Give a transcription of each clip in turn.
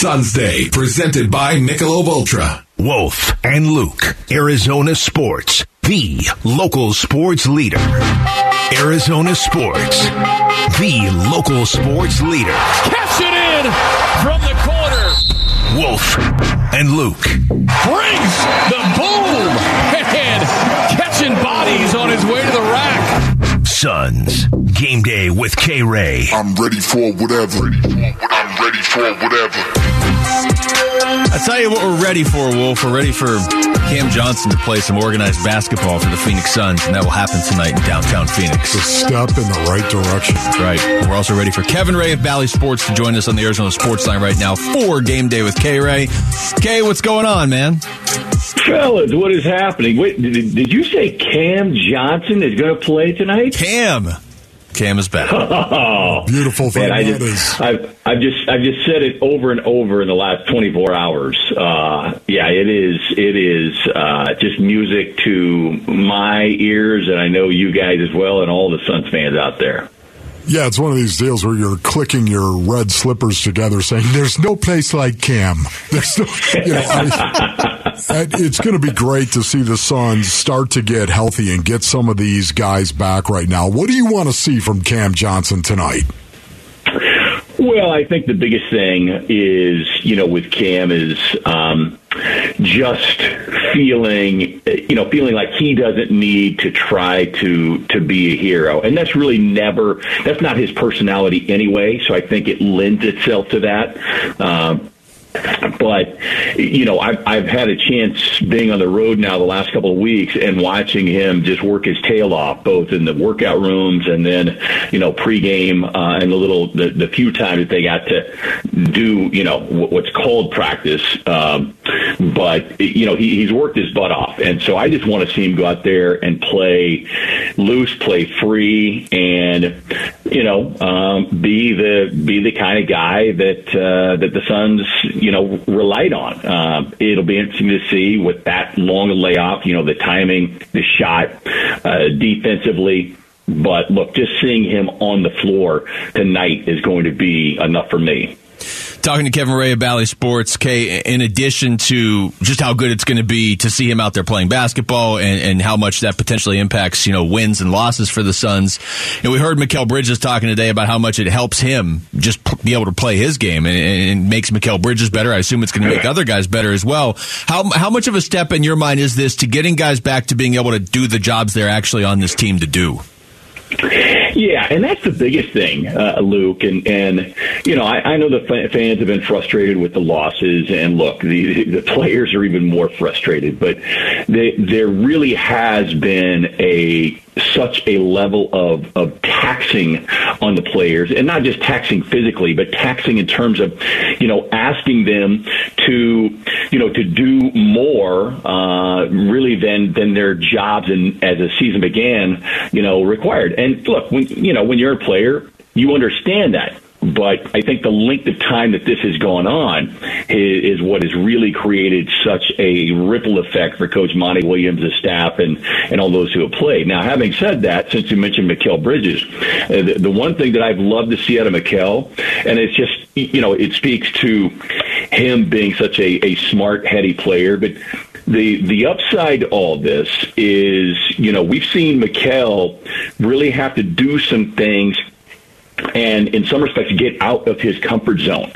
Suns Day, presented by Michelob Ultra. Wolf and Luke, Arizona Sports, the local sports leader. Arizona Sports, the local sports leader. Catch it in from the corner. Wolf and Luke. Brings the boom and catching bodies on his way to the rack. Suns, game day with K Ray. I'm ready for whatever. I'm ready for whatever. I tell you what we're ready for, Wolf. We're ready for Cam Johnson to play some organized basketball for the Phoenix Suns, and that will happen tonight in downtown Phoenix. A step in the right direction. Right. We're also ready for Kevin Ray of Bally Sports to join us on the Arizona Sports Line right now for Game Day with K Ray. K, what's going on, man? Fellas, what is happening? Wait, did, did you say Cam Johnson is going to play tonight? Cam. Cam is back. Oh, Beautiful thing man, I just, is. I've, I've just, I've just said it over and over in the last 24 hours. Uh, yeah, it is, it is uh, just music to my ears, and I know you guys as well, and all the Suns fans out there. Yeah, it's one of these deals where you're clicking your red slippers together, saying, "There's no place like Cam." There's no, you know, I, it's going to be great to see the Suns start to get healthy and get some of these guys back right now. What do you want to see from Cam Johnson tonight? Well, I think the biggest thing is, you know, with Cam is um, just feeling, you know, feeling like he doesn't need to try to to be a hero, and that's really never that's not his personality anyway. So I think it lends itself to that. Um, but you know, I've I've had a chance being on the road now the last couple of weeks and watching him just work his tail off, both in the workout rooms and then you know pregame uh, and the little the, the few times that they got to do you know what's called practice. Um, but you know he, he's worked his butt off, and so I just want to see him go out there and play loose, play free, and you know um, be the be the kind of guy that uh, that the Suns you know relied on. Uh, it'll be interesting to see with that long layoff, you know, the timing, the shot, uh, defensively. But look, just seeing him on the floor tonight is going to be enough for me. Talking to Kevin Ray of Bally Sports, K, in addition to just how good it's going to be to see him out there playing basketball and, and how much that potentially impacts, you know, wins and losses for the Suns. And we heard Mikal Bridges talking today about how much it helps him just be able to play his game and, and makes Mikal Bridges better. I assume it's going to make other guys better as well. How, how much of a step in your mind is this to getting guys back to being able to do the jobs they're actually on this team to do? Yeah, and that's the biggest thing, uh, Luke. And and you know, I, I know the fa- fans have been frustrated with the losses, and look, the the players are even more frustrated. But they, there really has been a such a level of of taxing on the players, and not just taxing physically, but taxing in terms of you know asking them to you know to do more uh, really than than their jobs and as the season began you know required. And look, when you know when you're a player, you understand that. But I think the length of time that this has gone on is, is what has really created such a ripple effect for Coach Monty Williams' staff and, and all those who have played. Now, having said that, since you mentioned Mikal Bridges, uh, the, the one thing that I've loved to see out of Mikal, and it's just, you know, it speaks to him being such a, a smart, heady player, but the the upside to all this is, you know, we've seen Mikal really have to do some things and in some respects get out of his comfort zone,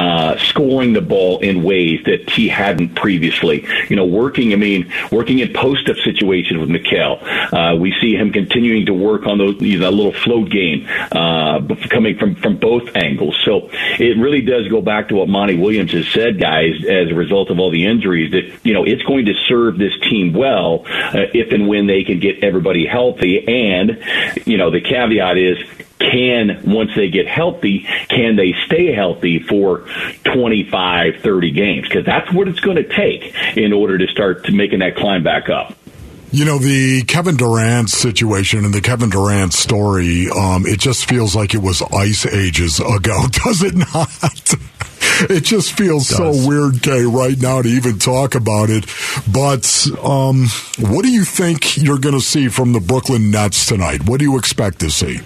uh, scoring the ball in ways that he hadn't previously. You know, working, I mean, working in post-up situations with Mikal. Uh, we see him continuing to work on those, you know, little float game, uh, coming from, from both angles. So it really does go back to what Monty Williams has said, guys, as a result of all the injuries, that, you know, it's going to serve this team well uh, if and when they can get everybody healthy. And, you know, the caveat is, can once they get healthy can they stay healthy for 25 30 games because that's what it's going to take in order to start to making that climb back up You know, the Kevin Durant situation and the Kevin Durant story, um, it just feels like it was ice ages ago, does it not? It just feels so weird, Kay, right now to even talk about it. But um, what do you think you're going to see from the Brooklyn Nets tonight? What do you expect to see?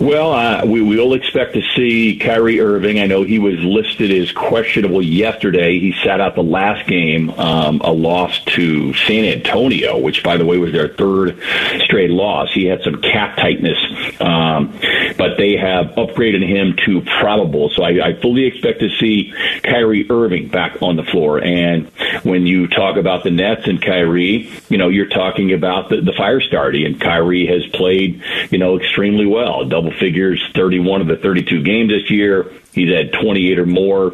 Well, uh, we will expect to see Kyrie Irving. I know he was listed as questionable yesterday. He sat out the last game, um, a loss to San Antonio, which, by the way, was their third straight loss. He had some cap tightness, um, but they have upgraded him to probable. So I, I fully expect to see Kyrie Irving back on the floor. And when you talk about the Nets and Kyrie, you know, you're talking about the, the fire starting, and Kyrie has played, you know, extremely well. Double figures 31 of the 32 games this year. He's had 28 or more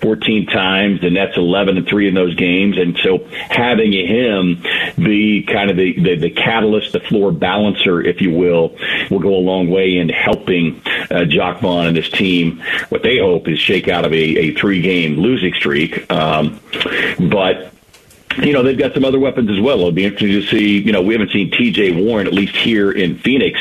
14 times. The Nets 11 and 3 in those games. And so having him be kind of the, the, the catalyst, the floor balancer, if you will, will go a long way in helping uh, Jacque Vaughn and his team. What they hope is shake out of a, a three game losing streak. Um, but you know, they've got some other weapons as well. It'll be interesting to see. You know, we haven't seen T.J. Warren, at least here in Phoenix,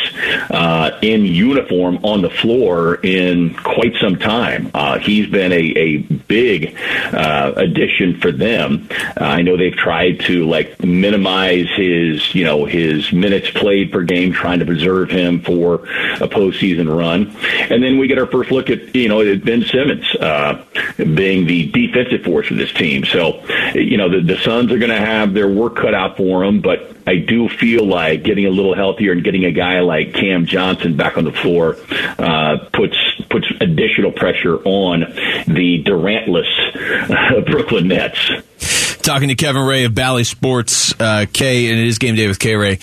uh, in uniform on the floor in quite some time. Uh, he's been a, a big uh, addition for them. Uh, I know they've tried to like minimize his, you know, his minutes played per game, trying to preserve him for a postseason run. And then we get our first look at, you know, Ben Simmons uh, being the defensive force of this team. So, you know, the, the Suns are going to have their work cut out for them, but I do feel like getting a little healthier and getting a guy like Cam Johnson back on the floor uh, puts puts additional pressure on the Durantless Brooklyn Nets. Talking to Kevin Ray of Bally Sports, uh, K, and it is game day with K Ray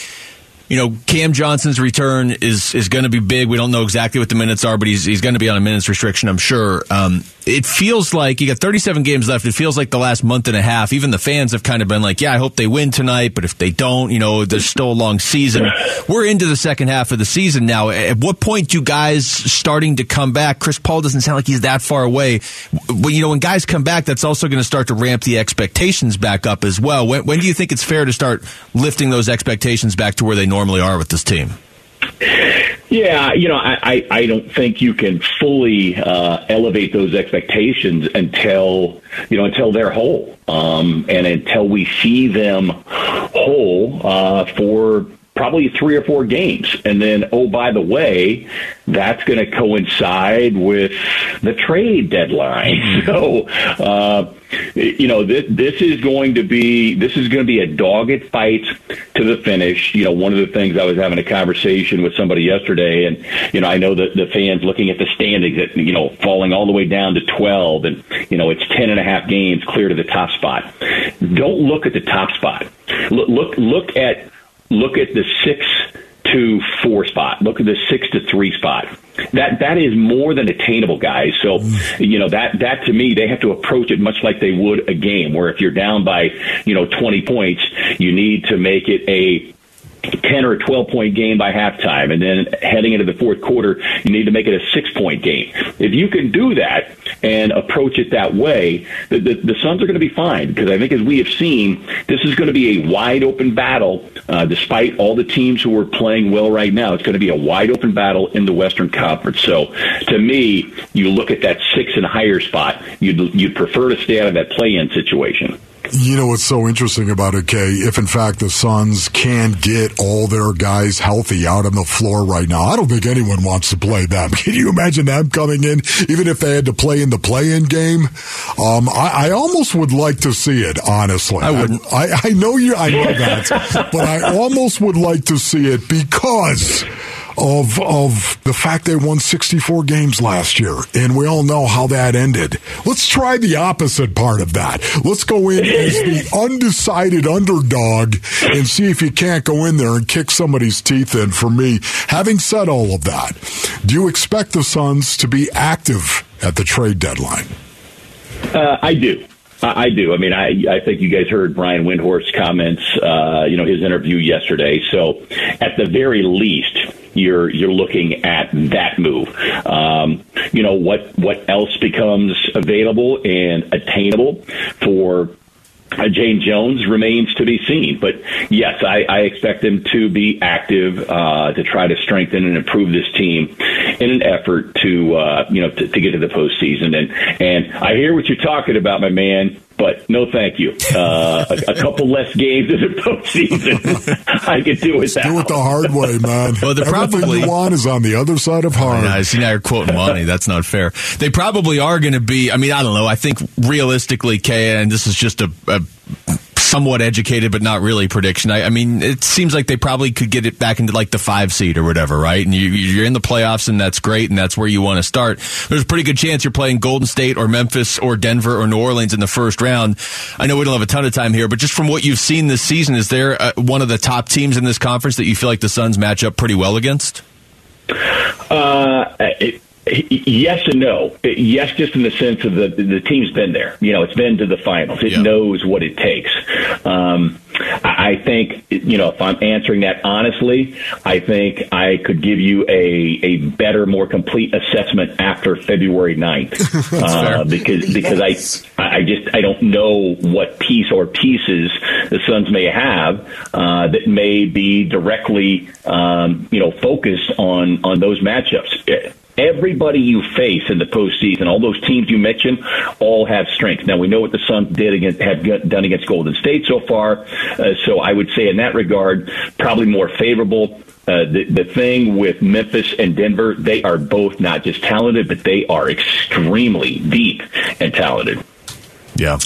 you know, Cam Johnson's return is is going to be big. We don't know exactly what the minutes are, but he's he's going to be on a minutes restriction, I'm sure. Um, it feels like you got 37 games left. It feels like the last month and a half. Even the fans have kind of been like, "Yeah, I hope they win tonight," but if they don't, you know, there's still a long season. We're into the second half of the season now. At what point do guys starting to come back? Chris Paul doesn't sound like he's that far away. Well, you know, when guys come back, that's also going to start to ramp the expectations back up as well. When, when do you think it's fair to start lifting those expectations back to where they normally normally are with this team. Yeah, you know, I, I, I don't think you can fully uh, elevate those expectations until you know until they're whole, um, and until we see them whole uh, for probably three or four games. And then, oh, by the way, that's going to coincide with the trade deadline. So, uh, you know, this, this is going to be this is going to be a dogged fight to the finish. You know, one of the things I was having a conversation with somebody yesterday, and you know, I know that the fans looking at the standings, that you know, falling all the way down to twelve, and you know, it's ten and a half games clear to the top spot. Don't look at the top spot. Look, look, look at look at the six to four spot. Look at the six to three spot. That that is more than attainable, guys. So you know that that to me, they have to approach it much like they would a game, where if you're down by you know 20 points, you need to make it a 10 or 12 point game by halftime. And then heading into the fourth quarter, you need to make it a six point game. If you can do that and approach it that way, the, the, the Suns are going to be fine because I think as we have seen, this is going to be a wide open battle, uh, despite all the teams who are playing well right now. It's going to be a wide open battle in the Western Conference. So to me, you look at that six and higher spot, you'd, you'd prefer to stay out of that play in situation. You know what's so interesting about it, Kay? If in fact the Suns can get all their guys healthy out on the floor right now, I don't think anyone wants to play them. Can you imagine them coming in, even if they had to play in the play-in game? Um, I, I, almost would like to see it, honestly. I wouldn't. I, I know you. I know that, but I almost would like to see it because of of the fact they won 64 games last year, and we all know how that ended. Let's try the opposite part of that. Let's go in as the undecided underdog and see if you can't go in there and kick somebody's teeth in. For me, having said all of that, do you expect the Suns to be active at the trade deadline? Uh, I do. I do. I mean, I I think you guys heard Brian Windhorst's comments, uh, you know, his interview yesterday. So, at the very least, you're you're looking at that move. Um, you know what what else becomes available and attainable for uh, James Jones remains to be seen. But yes, I, I expect them to be active uh, to try to strengthen and improve this team in an effort to uh, you know to, to, get to the postseason. And and I hear what you're talking about, my man. But no, thank you. Uh, a, a couple less games in the postseason, I could do without. Do it the hard way, man. Well, they're probably- you want is on the other side of hard. Yeah, I see now you're quoting Monty. That's not fair. They probably are going to be. I mean, I don't know. I think realistically, K, and this is just a, a somewhat educated but not really prediction. I, I mean, it seems like they probably could get it back into like the five seed or whatever, right? And you, you're in the playoffs, and that's great, and that's where you want to start. There's a pretty good chance you're playing Golden State or Memphis or Denver or New Orleans in the first round. I know we don't have a ton of time here, but just from what you've seen this season, is there uh, one of the top teams in this conference that you feel like the Suns match up pretty well against? Uh, it, yes and no. Yes, just in the sense of the the team's been there. You know, it's been to the finals. It Yeah. knows what it takes. Um, I think you know if I'm answering that honestly, I think I could give you a a better, more complete assessment after February 9th. uh, because because I I just I don't know what piece or pieces the Suns may have uh, that may be directly um, you know focused on on those matchups. Everybody you face in the postseason, all those teams you mentioned, all have strength. Now we know what the Suns did against, have done against Golden State so far. Uh, so I would say in that regard, probably more favorable. Uh, the, the thing with Memphis and Denver, they are both not just talented, but they are extremely deep and talented. Yeah.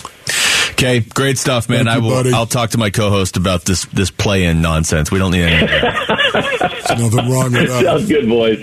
Okay, great stuff, man. Thank I will. buddy. I'll talk to my co-host about this this play-in nonsense. We don't need any. of that. There's nothing wrong with that. Sounds good, boys.